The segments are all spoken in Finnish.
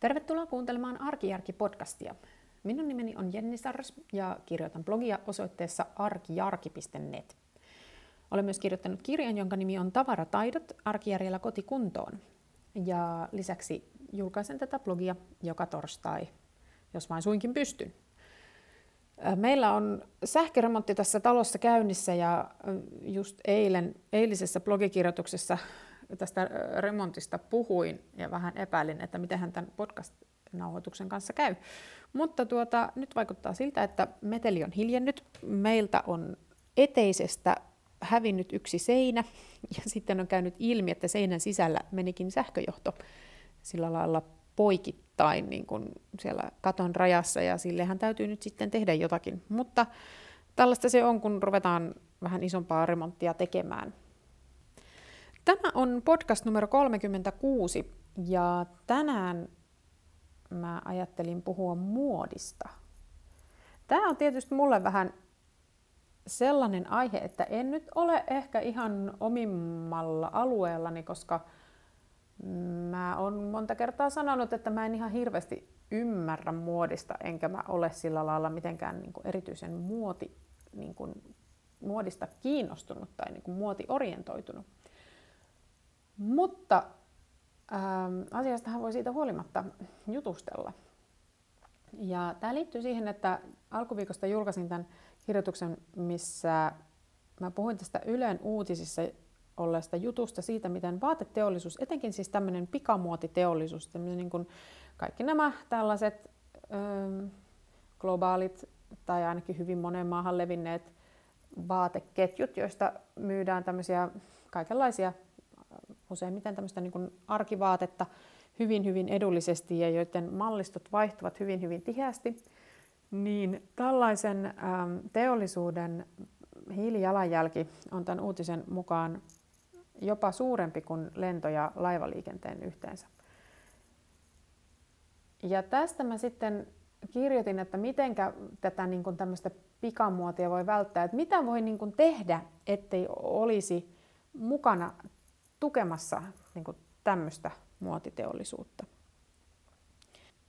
Tervetuloa kuuntelemaan Arkijärki-podcastia. Minun nimeni on Jenni Sars ja kirjoitan blogia osoitteessa arkijarki.net. Olen myös kirjoittanut kirjan, jonka nimi on Tavarataidot arkijärjellä kotikuntoon. Ja lisäksi julkaisen tätä blogia joka torstai, jos vain suinkin pystyn. Meillä on sähköremontti tässä talossa käynnissä ja just eilen, eilisessä blogikirjoituksessa tästä remontista puhuin ja vähän epäilin, että miten tämän podcast-nauhoituksen kanssa käy. Mutta tuota, nyt vaikuttaa siltä, että meteli on hiljennyt. Meiltä on eteisestä hävinnyt yksi seinä ja sitten on käynyt ilmi, että seinän sisällä menikin sähköjohto sillä lailla poikittain niin kuin siellä katon rajassa ja sillehän täytyy nyt sitten tehdä jotakin. Mutta tällaista se on, kun ruvetaan vähän isompaa remonttia tekemään. Tämä on podcast numero 36 ja tänään mä ajattelin puhua muodista. Tämä on tietysti mulle vähän sellainen aihe, että en nyt ole ehkä ihan omimmalla alueellani, koska mä oon monta kertaa sanonut, että mä en ihan hirveästi ymmärrä muodista, enkä mä ole sillä lailla mitenkään niin kuin erityisen muoti, niin kuin, muodista kiinnostunut tai niin kuin muotiorientoitunut. Mutta ähm, asiastahan voi siitä huolimatta jutustella. Ja tämä liittyy siihen, että alkuviikosta julkaisin tämän kirjoituksen, missä mä puhuin tästä Ylen uutisissa olleesta jutusta siitä, miten vaateteollisuus, etenkin siis tämmöinen pikamuotiteollisuus, tämmöinen niin kuin kaikki nämä tällaiset ö, globaalit tai ainakin hyvin monen maahan levinneet vaateketjut, joista myydään tämmöisiä kaikenlaisia useimmiten tämmöistä niin arkivaatetta hyvin, hyvin edullisesti ja joiden mallistot vaihtuvat hyvin, hyvin tiheästi, niin tällaisen ähm, teollisuuden hiilijalanjälki on tämän uutisen mukaan jopa suurempi kuin lento- ja laivaliikenteen yhteensä. Ja tästä mä sitten kirjoitin, että miten tätä niin kuin tämmöistä pikamuotia voi välttää, että mitä voi niin kuin tehdä, ettei olisi mukana tukemassa niin kuin tämmöistä muotiteollisuutta.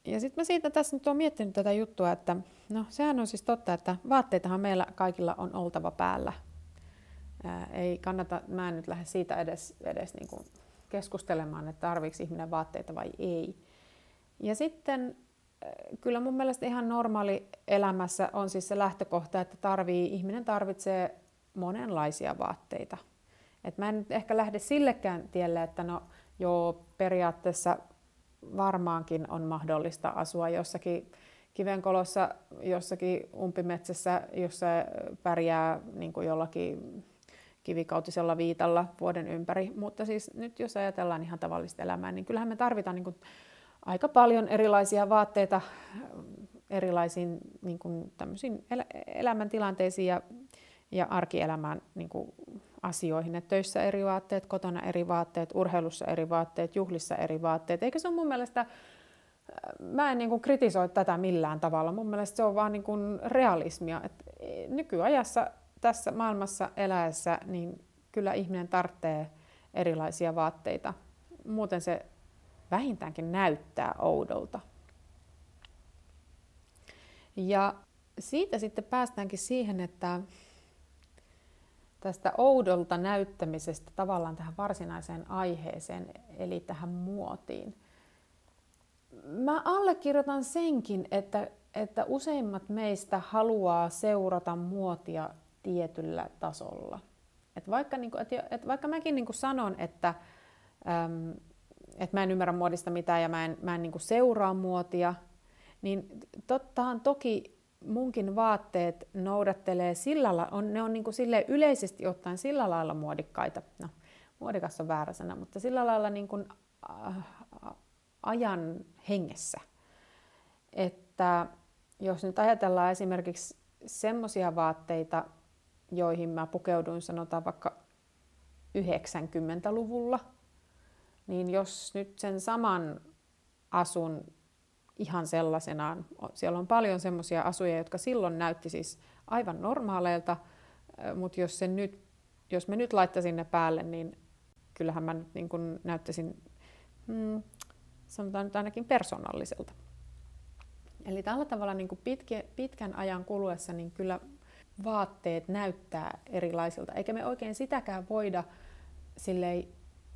Ja sitten mä siitä tässä nyt olen miettinyt tätä juttua, että no sehän on siis totta, että vaatteitahan meillä kaikilla on oltava päällä. Ää, ei kannata, mä en nyt lähde siitä edes, edes niin kuin keskustelemaan, että tarviiko ihminen vaatteita vai ei. Ja sitten kyllä mun mielestä ihan normaali elämässä on siis se lähtökohta, että tarvii, ihminen tarvitsee monenlaisia vaatteita – et mä en nyt ehkä lähde sillekään tielle, että no joo, periaatteessa varmaankin on mahdollista asua jossakin kivenkolossa, jossakin umpimetsässä, jossa pärjää niin kuin jollakin kivikautisella viitalla vuoden ympäri. Mutta siis nyt jos ajatellaan ihan tavallista elämää, niin kyllähän me tarvitaan niin kuin aika paljon erilaisia vaatteita erilaisiin niin kuin elämäntilanteisiin ja, ja arkielämään niin kuin asioihin. että töissä eri vaatteet, kotona eri vaatteet, urheilussa eri vaatteet, juhlissa eri vaatteet. Eikä se ole mun mielestä, äh, mä en niin kuin kritisoi tätä millään tavalla. Mun mielestä se on vaan niin kuin realismia. Et e, nykyajassa tässä maailmassa eläessä, niin kyllä ihminen tarvitsee erilaisia vaatteita. Muuten se vähintäänkin näyttää oudolta. Ja siitä sitten päästäänkin siihen, että tästä oudolta näyttämisestä tavallaan tähän varsinaiseen aiheeseen, eli tähän muotiin. Mä allekirjoitan senkin, että, että useimmat meistä haluaa seurata muotia tietyllä tasolla. Et vaikka, niin kuin, et, et vaikka mäkin niin kuin sanon, että, äm, että mä en ymmärrä muodista mitään ja mä en, mä en niin kuin seuraa muotia, niin tottahan toki munkin vaatteet noudattelee sillä lailla, on, ne on niin kuin sille yleisesti ottaen sillä lailla muodikkaita, no muodikas on väärä sana, mutta sillä lailla niin kuin, äh, ajan hengessä. Että jos nyt ajatellaan esimerkiksi semmoisia vaatteita, joihin mä pukeuduin sanotaan vaikka 90-luvulla, niin jos nyt sen saman asun ihan sellaisenaan. Siellä on paljon semmoisia asuja, jotka silloin näytti siis aivan normaaleilta, mutta jos, sen nyt, jos me nyt laittaisin ne päälle, niin kyllähän mä nyt niin kuin näyttäisin hmm, sanotaan nyt ainakin persoonalliselta. Eli tällä tavalla niin pitkä, pitkän ajan kuluessa niin kyllä vaatteet näyttää erilaisilta, eikä me oikein sitäkään voida silleen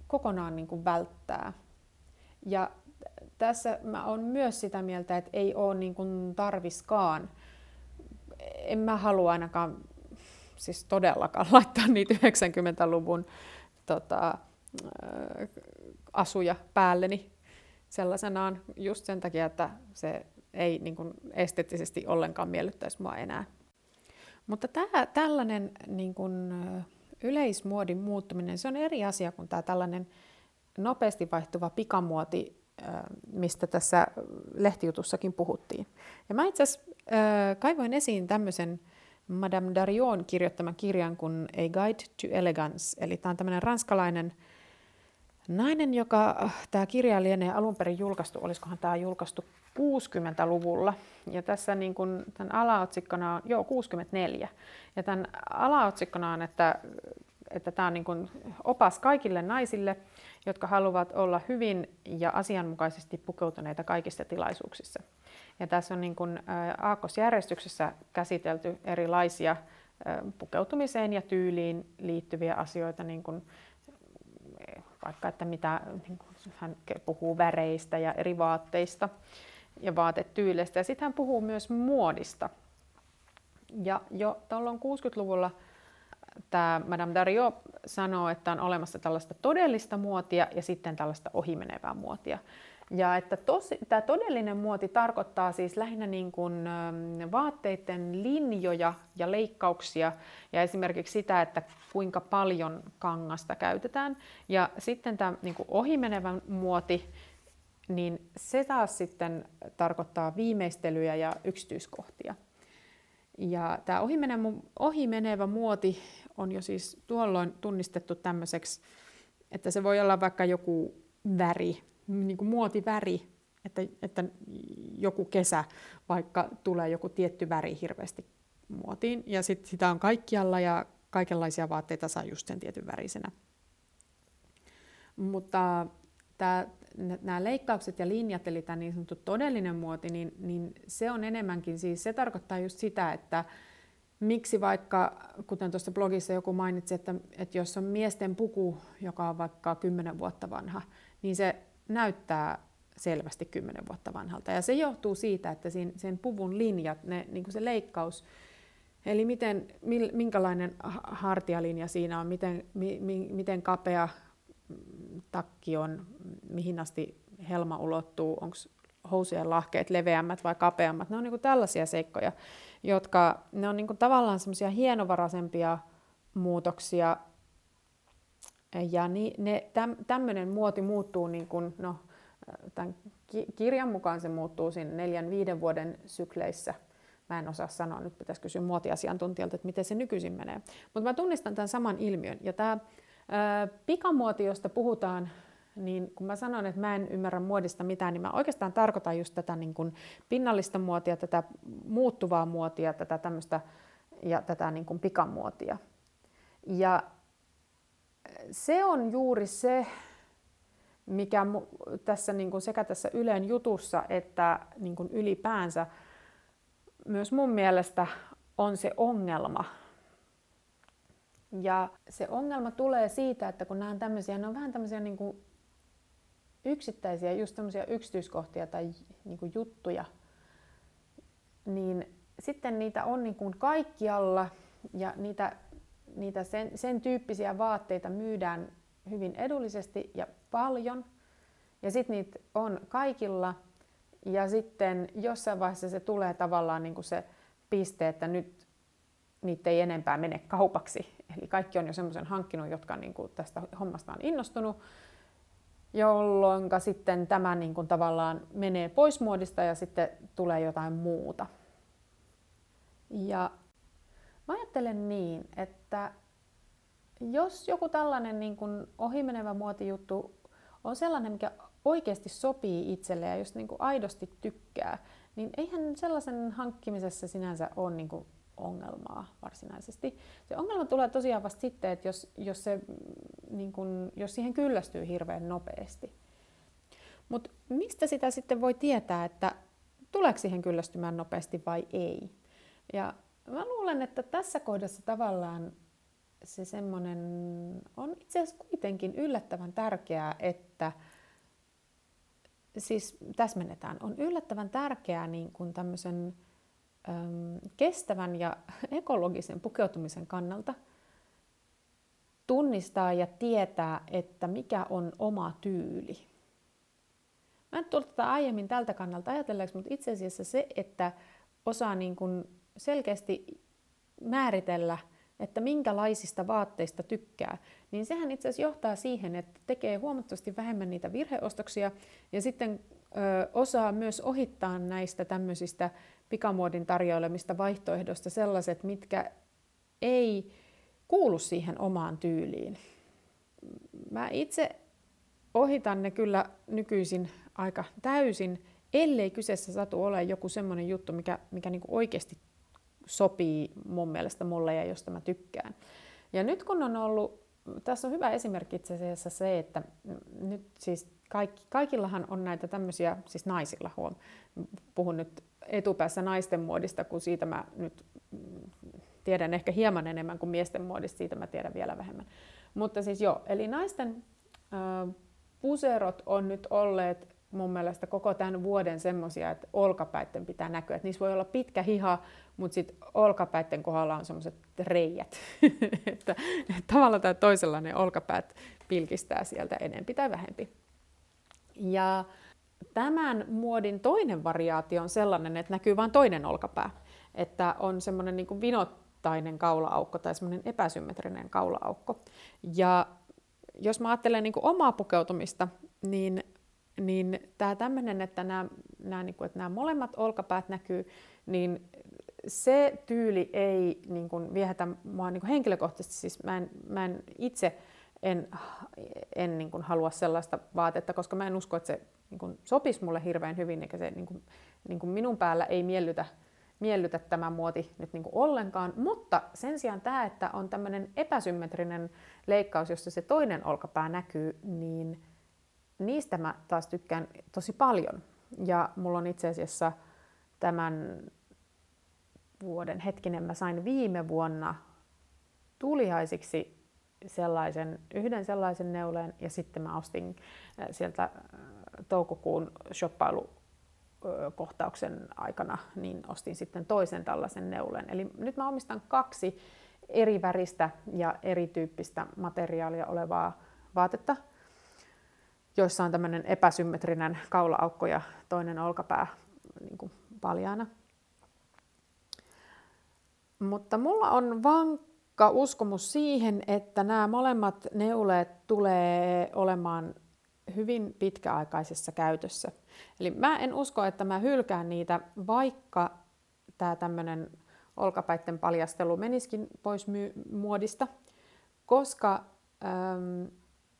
kokonaan niin kuin välttää. Ja tässä mä oon myös sitä mieltä, että ei ole niin kuin tarviskaan. En mä halua ainakaan siis todellakaan laittaa niitä 90-luvun tota, asuja päälleni sellaisenaan just sen takia, että se ei niin kuin esteettisesti ollenkaan miellyttäisi mua enää. Mutta tämä, tällainen niin kuin, yleismuodin muuttuminen, se on eri asia kuin tämä tällainen nopeasti vaihtuva pikamuoti, mistä tässä lehtijutussakin puhuttiin. Ja mä itse asiassa kaivoin esiin tämmöisen Madame Darion kirjoittaman kirjan kuin A Guide to Elegance, eli tämä on tämmöinen ranskalainen nainen, joka tämä kirja lienee alun perin julkaistu, olisikohan tämä julkaistu 60-luvulla. Ja tässä niin kun, tämän alaotsikkona on, joo 64, ja tämän alaotsikkona on, että, että tämä on niin kun opas kaikille naisille, jotka haluavat olla hyvin ja asianmukaisesti pukeutuneita kaikissa tilaisuuksissa. Ja tässä on niin kun, aakkosjärjestyksessä käsitelty erilaisia pukeutumiseen ja tyyliin liittyviä asioita, niin kuin vaikka että mitä niin kuin hän puhuu väreistä ja eri vaatteista ja vaatetyyleistä. Ja sitten hän puhuu myös muodista. Ja jo tuolloin 60-luvulla tämä Madame Dario sanoo, että on olemassa tällaista todellista muotia ja sitten tällaista ohimenevää muotia. Ja että tosi, tämä todellinen muoti tarkoittaa siis lähinnä niin kuin ähm, vaatteiden linjoja ja leikkauksia ja esimerkiksi sitä, että kuinka paljon kangasta käytetään. Ja sitten tämä niin kuin ohimenevä muoti, niin se taas sitten tarkoittaa viimeistelyjä ja yksityiskohtia. Ja tämä ohimenevä, ohimenevä muoti on jo siis tuolloin tunnistettu tämmöiseksi, että se voi olla vaikka joku väri, niin kuin muotiväri, että, että joku kesä vaikka tulee joku tietty väri hirveästi muotiin, ja sit sitä on kaikkialla, ja kaikenlaisia vaatteita saa just sen tietyn värisenä. Mutta nämä leikkaukset ja linjat, eli tämä niin sanottu todellinen muoti, niin, niin se on enemmänkin siis, se tarkoittaa just sitä, että miksi vaikka, kuten tuossa blogissa joku mainitsi, että, että jos on miesten puku, joka on vaikka 10 vuotta vanha, niin se näyttää selvästi 10 vuotta vanhalta. Ja se johtuu siitä, että sen puvun linjat, ne, niin kuin se leikkaus, eli miten, minkälainen hartialinja siinä on, miten, mi, miten kapea takki on, mihin asti helma ulottuu, onko housujen lahkeet leveämmät vai kapeammat. Ne on niin kuin tällaisia seikkoja, jotka ne on niin kuin tavallaan semmoisia hienovaraisempia muutoksia. Ja ni, ne, täm, tämmöinen muoti muuttuu, niin kuin, no, tämän kirjan mukaan se muuttuu siinä neljän, viiden vuoden sykleissä. Mä en osaa sanoa, nyt pitäisi kysyä muotiasiantuntijalta, että miten se nykyisin menee. Mutta mä tunnistan tämän saman ilmiön. Ja tämä pikamuoti, josta puhutaan, niin kun mä sanon, että mä en ymmärrä muodista mitään, niin mä oikeastaan tarkoitan just tätä niin kuin pinnallista muotia, tätä muuttuvaa muotia, tätä tämmöistä ja tätä niin kuin pikamuotia. Ja se on juuri se, mikä tässä niin kuin sekä tässä Ylen jutussa että niin kuin ylipäänsä myös mun mielestä on se ongelma, ja se ongelma tulee siitä, että kun nämä on tämmöisiä, ne on vähän tämmöisiä niin kuin yksittäisiä, just tämmöisiä yksityiskohtia tai niin kuin juttuja, niin sitten niitä on niin kuin kaikkialla ja niitä, niitä sen, sen tyyppisiä vaatteita myydään hyvin edullisesti ja paljon. Ja sitten niitä on kaikilla. Ja sitten jossain vaiheessa se tulee tavallaan niin kuin se piste, että nyt niitä ei enempää mene kaupaksi. Eli kaikki on jo semmoisen hankkinut, jotka niin kuin tästä hommasta on innostunut, jolloin sitten tämä niin kuin tavallaan menee pois muodista ja sitten tulee jotain muuta. Ja mä ajattelen niin, että jos joku tällainen niin kuin ohimenevä muotijuttu on sellainen, mikä oikeasti sopii itselle ja jos niin kuin aidosti tykkää, niin eihän sellaisen hankkimisessa sinänsä ole niin kuin ongelmaa varsinaisesti. Se ongelma tulee tosiaan vasta sitten, että jos, jos, se, niin kun, jos siihen kyllästyy hirveän nopeasti. Mutta mistä sitä sitten voi tietää, että tuleeko siihen kyllästymään nopeasti vai ei? Ja mä luulen, että tässä kohdassa tavallaan se semmoinen on itse asiassa kuitenkin yllättävän tärkeää, että siis täsmennetään, on yllättävän tärkeää niin kuin tämmöisen äm, kestävän ja ekologisen pukeutumisen kannalta tunnistaa ja tietää, että mikä on oma tyyli. Mä en tullut tätä aiemmin tältä kannalta ajatelleeksi, mutta itse asiassa se, että osaa niin kuin selkeästi määritellä – että minkälaisista vaatteista tykkää, niin sehän itse asiassa johtaa siihen, että tekee huomattavasti vähemmän niitä virheostoksia ja sitten ö, osaa myös ohittaa näistä tämmöisistä pikamuodin tarjoilemista vaihtoehdoista sellaiset, mitkä ei kuulu siihen omaan tyyliin. Mä itse ohitan ne kyllä nykyisin aika täysin, ellei kyseessä satu ole joku semmoinen juttu, mikä, mikä niinku oikeasti sopii mun mielestä mulle ja josta mä tykkään. Ja nyt kun on ollut, tässä on hyvä esimerkki itse asiassa se, että nyt siis kaikki, kaikillahan on näitä tämmöisiä, siis naisilla huom, puhun nyt etupäässä naisten muodista, kun siitä mä nyt tiedän ehkä hieman enemmän kuin miesten muodista, siitä mä tiedän vielä vähemmän. Mutta siis joo, eli naisten äh, puserot on nyt olleet mun mielestä koko tämän vuoden semmoisia, että olkapäitten pitää näkyä. Että niissä voi olla pitkä hiha, mutta sitten olkapäitten kohdalla on semmoiset reijät. että, että tavalla tai toisella ne olkapäät pilkistää sieltä enempi tai vähempi. Ja tämän muodin toinen variaatio on sellainen, että näkyy vain toinen olkapää. Että on semmoinen niin vinottainen kaulaaukko tai semmoinen epäsymmetrinen kaulaaukko. Ja jos mä ajattelen niin omaa pukeutumista, niin niin tämä tämmöinen, että nämä, nämä, niin kuin, että nämä molemmat olkapäät näkyy, niin se tyyli ei niin kuin, viehätä mua niin kuin henkilökohtaisesti. Siis mä en, mä en itse en, en niin kuin, halua sellaista vaatetta, koska mä en usko, että se niin kuin, sopisi mulle hirveän hyvin, eikä se niin kuin, niin kuin minun päällä ei miellytä, miellytä tämä muoti nyt niin kuin ollenkaan. Mutta sen sijaan tämä, että on tämmöinen epäsymmetrinen leikkaus, jossa se toinen olkapää näkyy, niin niistä mä taas tykkään tosi paljon. Ja mulla on itse asiassa tämän vuoden, hetkinen, mä sain viime vuonna tulihaisiksi sellaisen, yhden sellaisen neuleen ja sitten mä ostin äh, sieltä äh, toukokuun shoppailukohtauksen aikana, niin ostin sitten toisen tällaisen neuleen. Eli nyt mä omistan kaksi eri väristä ja erityyppistä materiaalia olevaa vaatetta, joissa on tämmöinen epäsymmetrinen kaulaaukko ja toinen olkapää niin kuin paljaana. Mutta mulla on vankka uskomus siihen, että nämä molemmat neuleet tulee olemaan hyvin pitkäaikaisessa käytössä. Eli mä en usko, että mä hylkään niitä, vaikka tämä tämmöinen olkapäitten paljastelu meniskin pois my- muodista, koska äm,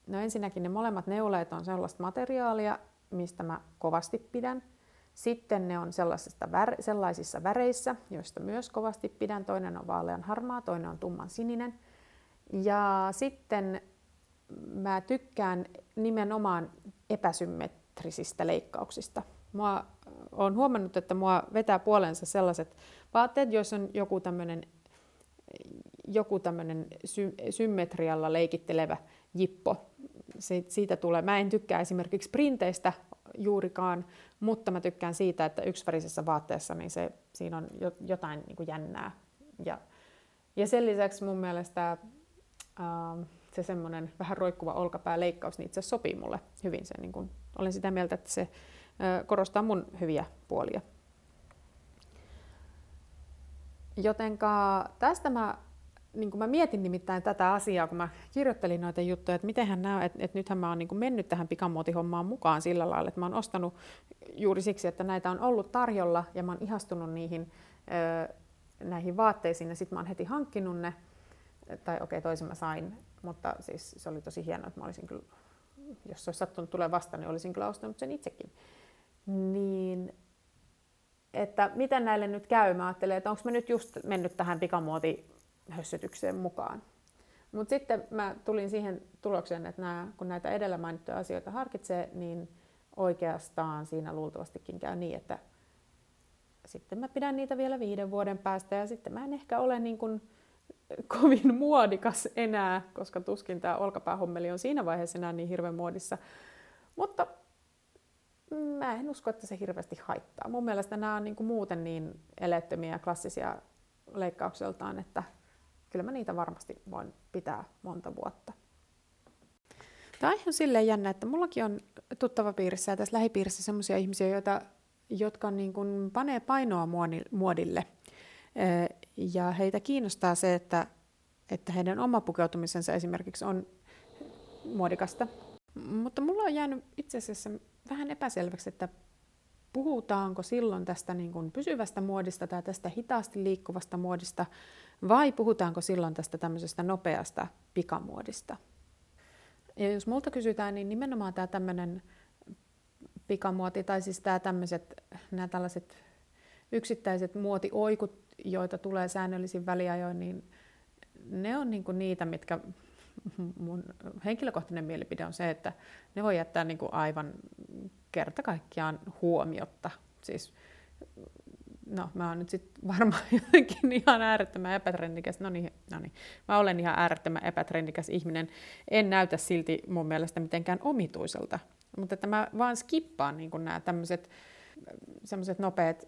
No ensinnäkin ne molemmat neuleet on sellaista materiaalia, mistä mä kovasti pidän. Sitten ne on sellaisista vär, sellaisissa väreissä, joista myös kovasti pidän. Toinen on vaalean harmaa, toinen on tumman sininen. Ja sitten mä tykkään nimenomaan epäsymmetrisistä leikkauksista. Mua on huomannut, että mua vetää puolensa sellaiset vaatteet, joissa on joku tämmöinen joku tämmöinen sy- symmetrialla leikittelevä jippo. siitä tulee. Mä en tykkää esimerkiksi printeistä juurikaan, mutta mä tykkään siitä, että yksivärisessä vaatteessa niin se, siinä on jotain niin kuin jännää. Ja, ja sen lisäksi mun mielestä ää, se semmoinen vähän roikkuva olkapääleikkaus, niin itse sopii mulle hyvin. Se, niin kuin, olen sitä mieltä, että se ää, korostaa mun hyviä puolia. Jotenka tästä mä niin kuin mä mietin nimittäin tätä asiaa, kun mä kirjoittelin noita juttuja, että mitenhän nämä, että, että nythän mä oon niin mennyt tähän pikamuotihommaan mukaan sillä lailla, että mä oon ostanut juuri siksi, että näitä on ollut tarjolla ja mä oon ihastunut niihin näihin vaatteisiin ja sitten mä oon heti hankkinut ne, tai okei okay, toisen mä sain, mutta siis se oli tosi hienoa, että mä olisin kyllä, jos se olisi sattunut tulee vasta, niin olisin kyllä ostanut sen itsekin. Niin että miten näille nyt käy, mä ajattelen, että onko mä nyt just mennyt tähän pikamuoti hössötykseen mukaan. Mutta sitten mä tulin siihen tulokseen, että nämä, kun näitä edellä mainittuja asioita harkitsee, niin oikeastaan siinä luultavastikin käy niin, että sitten mä pidän niitä vielä viiden vuoden päästä ja sitten mä en ehkä ole niin kuin kovin muodikas enää, koska tuskin tämä olkapäähommeli on siinä vaiheessa enää niin hirveän muodissa. Mutta mä en usko, että se hirveästi haittaa. Mun mielestä nämä on niin kuin muuten niin elettömiä ja klassisia leikkaukseltaan, että kyllä mä niitä varmasti voin pitää monta vuotta. Tämä on silleen jännä, että mullakin on tuttava piirissä ja tässä lähipiirissä sellaisia ihmisiä, joita, jotka niin kuin panee painoa muodille. Ja heitä kiinnostaa se, että, että heidän oma pukeutumisensa esimerkiksi on muodikasta. Mutta mulla on jäänyt itse asiassa vähän epäselväksi, että puhutaanko silloin tästä niin kuin pysyvästä muodista tai tästä hitaasti liikkuvasta muodista, vai puhutaanko silloin tästä tämmöisestä nopeasta pikamuodista. Ja jos multa kysytään, niin nimenomaan tämä tämmöinen pikamuoti, tai siis tämä tämmöiset, nämä tällaiset yksittäiset muotioikut, joita tulee säännöllisin väliajoin, niin ne on niinku niitä, mitkä mun henkilökohtainen mielipide on se, että ne voi jättää niinku aivan kerta kaikkiaan huomiotta. Siis, no mä oon nyt sitten varmaan jotenkin ihan äärettömän epätrendikäs, no niin, no niin, mä olen ihan äärettömän epätrendikäs ihminen, en näytä silti mun mielestä mitenkään omituiselta, mutta että mä vaan skippaan niin nämä tämmöiset semmoiset nopeat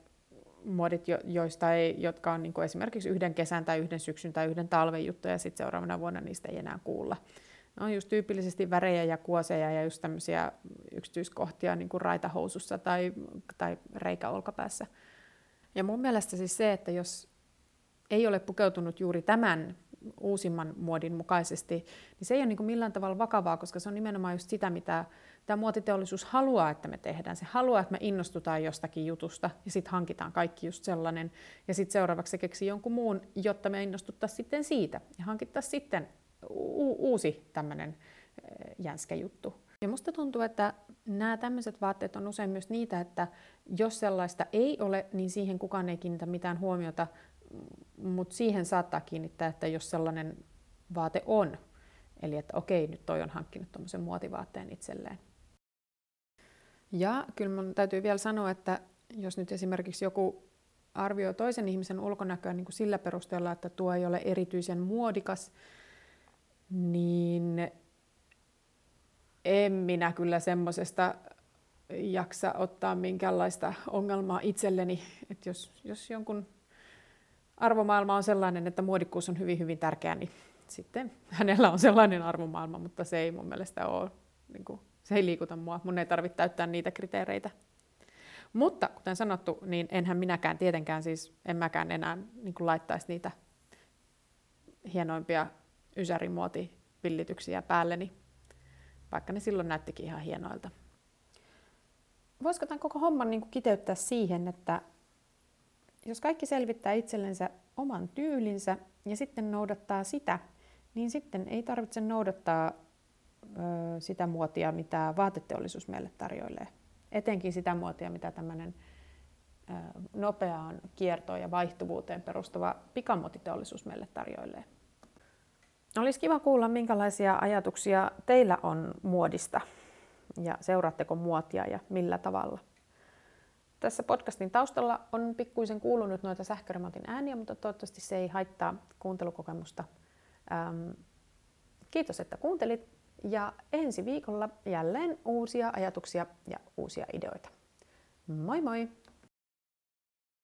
modit, joista ei, jotka on niin esimerkiksi yhden kesän tai yhden syksyn tai yhden talven juttuja, ja sitten seuraavana vuonna niistä ei enää kuulla. Ne on just tyypillisesti värejä ja kuoseja ja just tämmöisiä yksityiskohtia niin kuin raitahousussa tai, tai reikä olkapäässä. Ja mun mielestä siis se, että jos ei ole pukeutunut juuri tämän uusimman muodin mukaisesti, niin se ei ole niin kuin millään tavalla vakavaa, koska se on nimenomaan just sitä, mitä tämä muotiteollisuus haluaa, että me tehdään. Se haluaa, että me innostutaan jostakin jutusta ja sitten hankitaan kaikki just sellainen. Ja sitten seuraavaksi se keksii jonkun muun, jotta me innostuttaisiin sitten siitä ja hankittaisiin sitten u- uusi tämmöinen jänskä juttu. Ja musta tuntuu, että nämä tämmöiset vaatteet on usein myös niitä, että jos sellaista ei ole, niin siihen kukaan ei kiinnitä mitään huomiota, mutta siihen saattaa kiinnittää, että jos sellainen vaate on, eli että okei, nyt toi on hankkinut tuommoisen muotivaatteen itselleen. Ja kyllä mun täytyy vielä sanoa, että jos nyt esimerkiksi joku arvioi toisen ihmisen ulkonäköä niin kuin sillä perusteella, että tuo ei ole erityisen muodikas, niin en minä kyllä semmoisesta jaksa ottaa minkäänlaista ongelmaa itselleni. Että jos, jos jonkun arvomaailma on sellainen, että muodikkuus on hyvin, hyvin tärkeä, niin sitten hänellä on sellainen arvomaailma, mutta se ei mun mielestä ole, niin kuin, se ei liikuta mua. Mun ei tarvitse täyttää niitä kriteereitä. Mutta kuten sanottu, niin enhän minäkään tietenkään siis, en mäkään enää niin kuin laittaisi niitä hienoimpia ysärimuotivillityksiä päälleni, vaikka ne silloin näyttikin ihan hienoilta. Voisiko tämän koko homman niin kiteyttää siihen, että jos kaikki selvittää itsellensä oman tyylinsä ja sitten noudattaa sitä, niin sitten ei tarvitse noudattaa ö, sitä muotia, mitä vaateteollisuus meille tarjoilee. Etenkin sitä muotia, mitä tämmöinen nopeaan kiertoon ja vaihtuvuuteen perustuva pikamuotiteollisuus meille tarjoilee. Olisi kiva kuulla, minkälaisia ajatuksia teillä on muodista ja seuraatteko muotia ja millä tavalla. Tässä podcastin taustalla on pikkuisen kuulunut noita sähköremontin ääniä, mutta toivottavasti se ei haittaa kuuntelukokemusta. Ähm, kiitos, että kuuntelit ja ensi viikolla jälleen uusia ajatuksia ja uusia ideoita. Moi moi!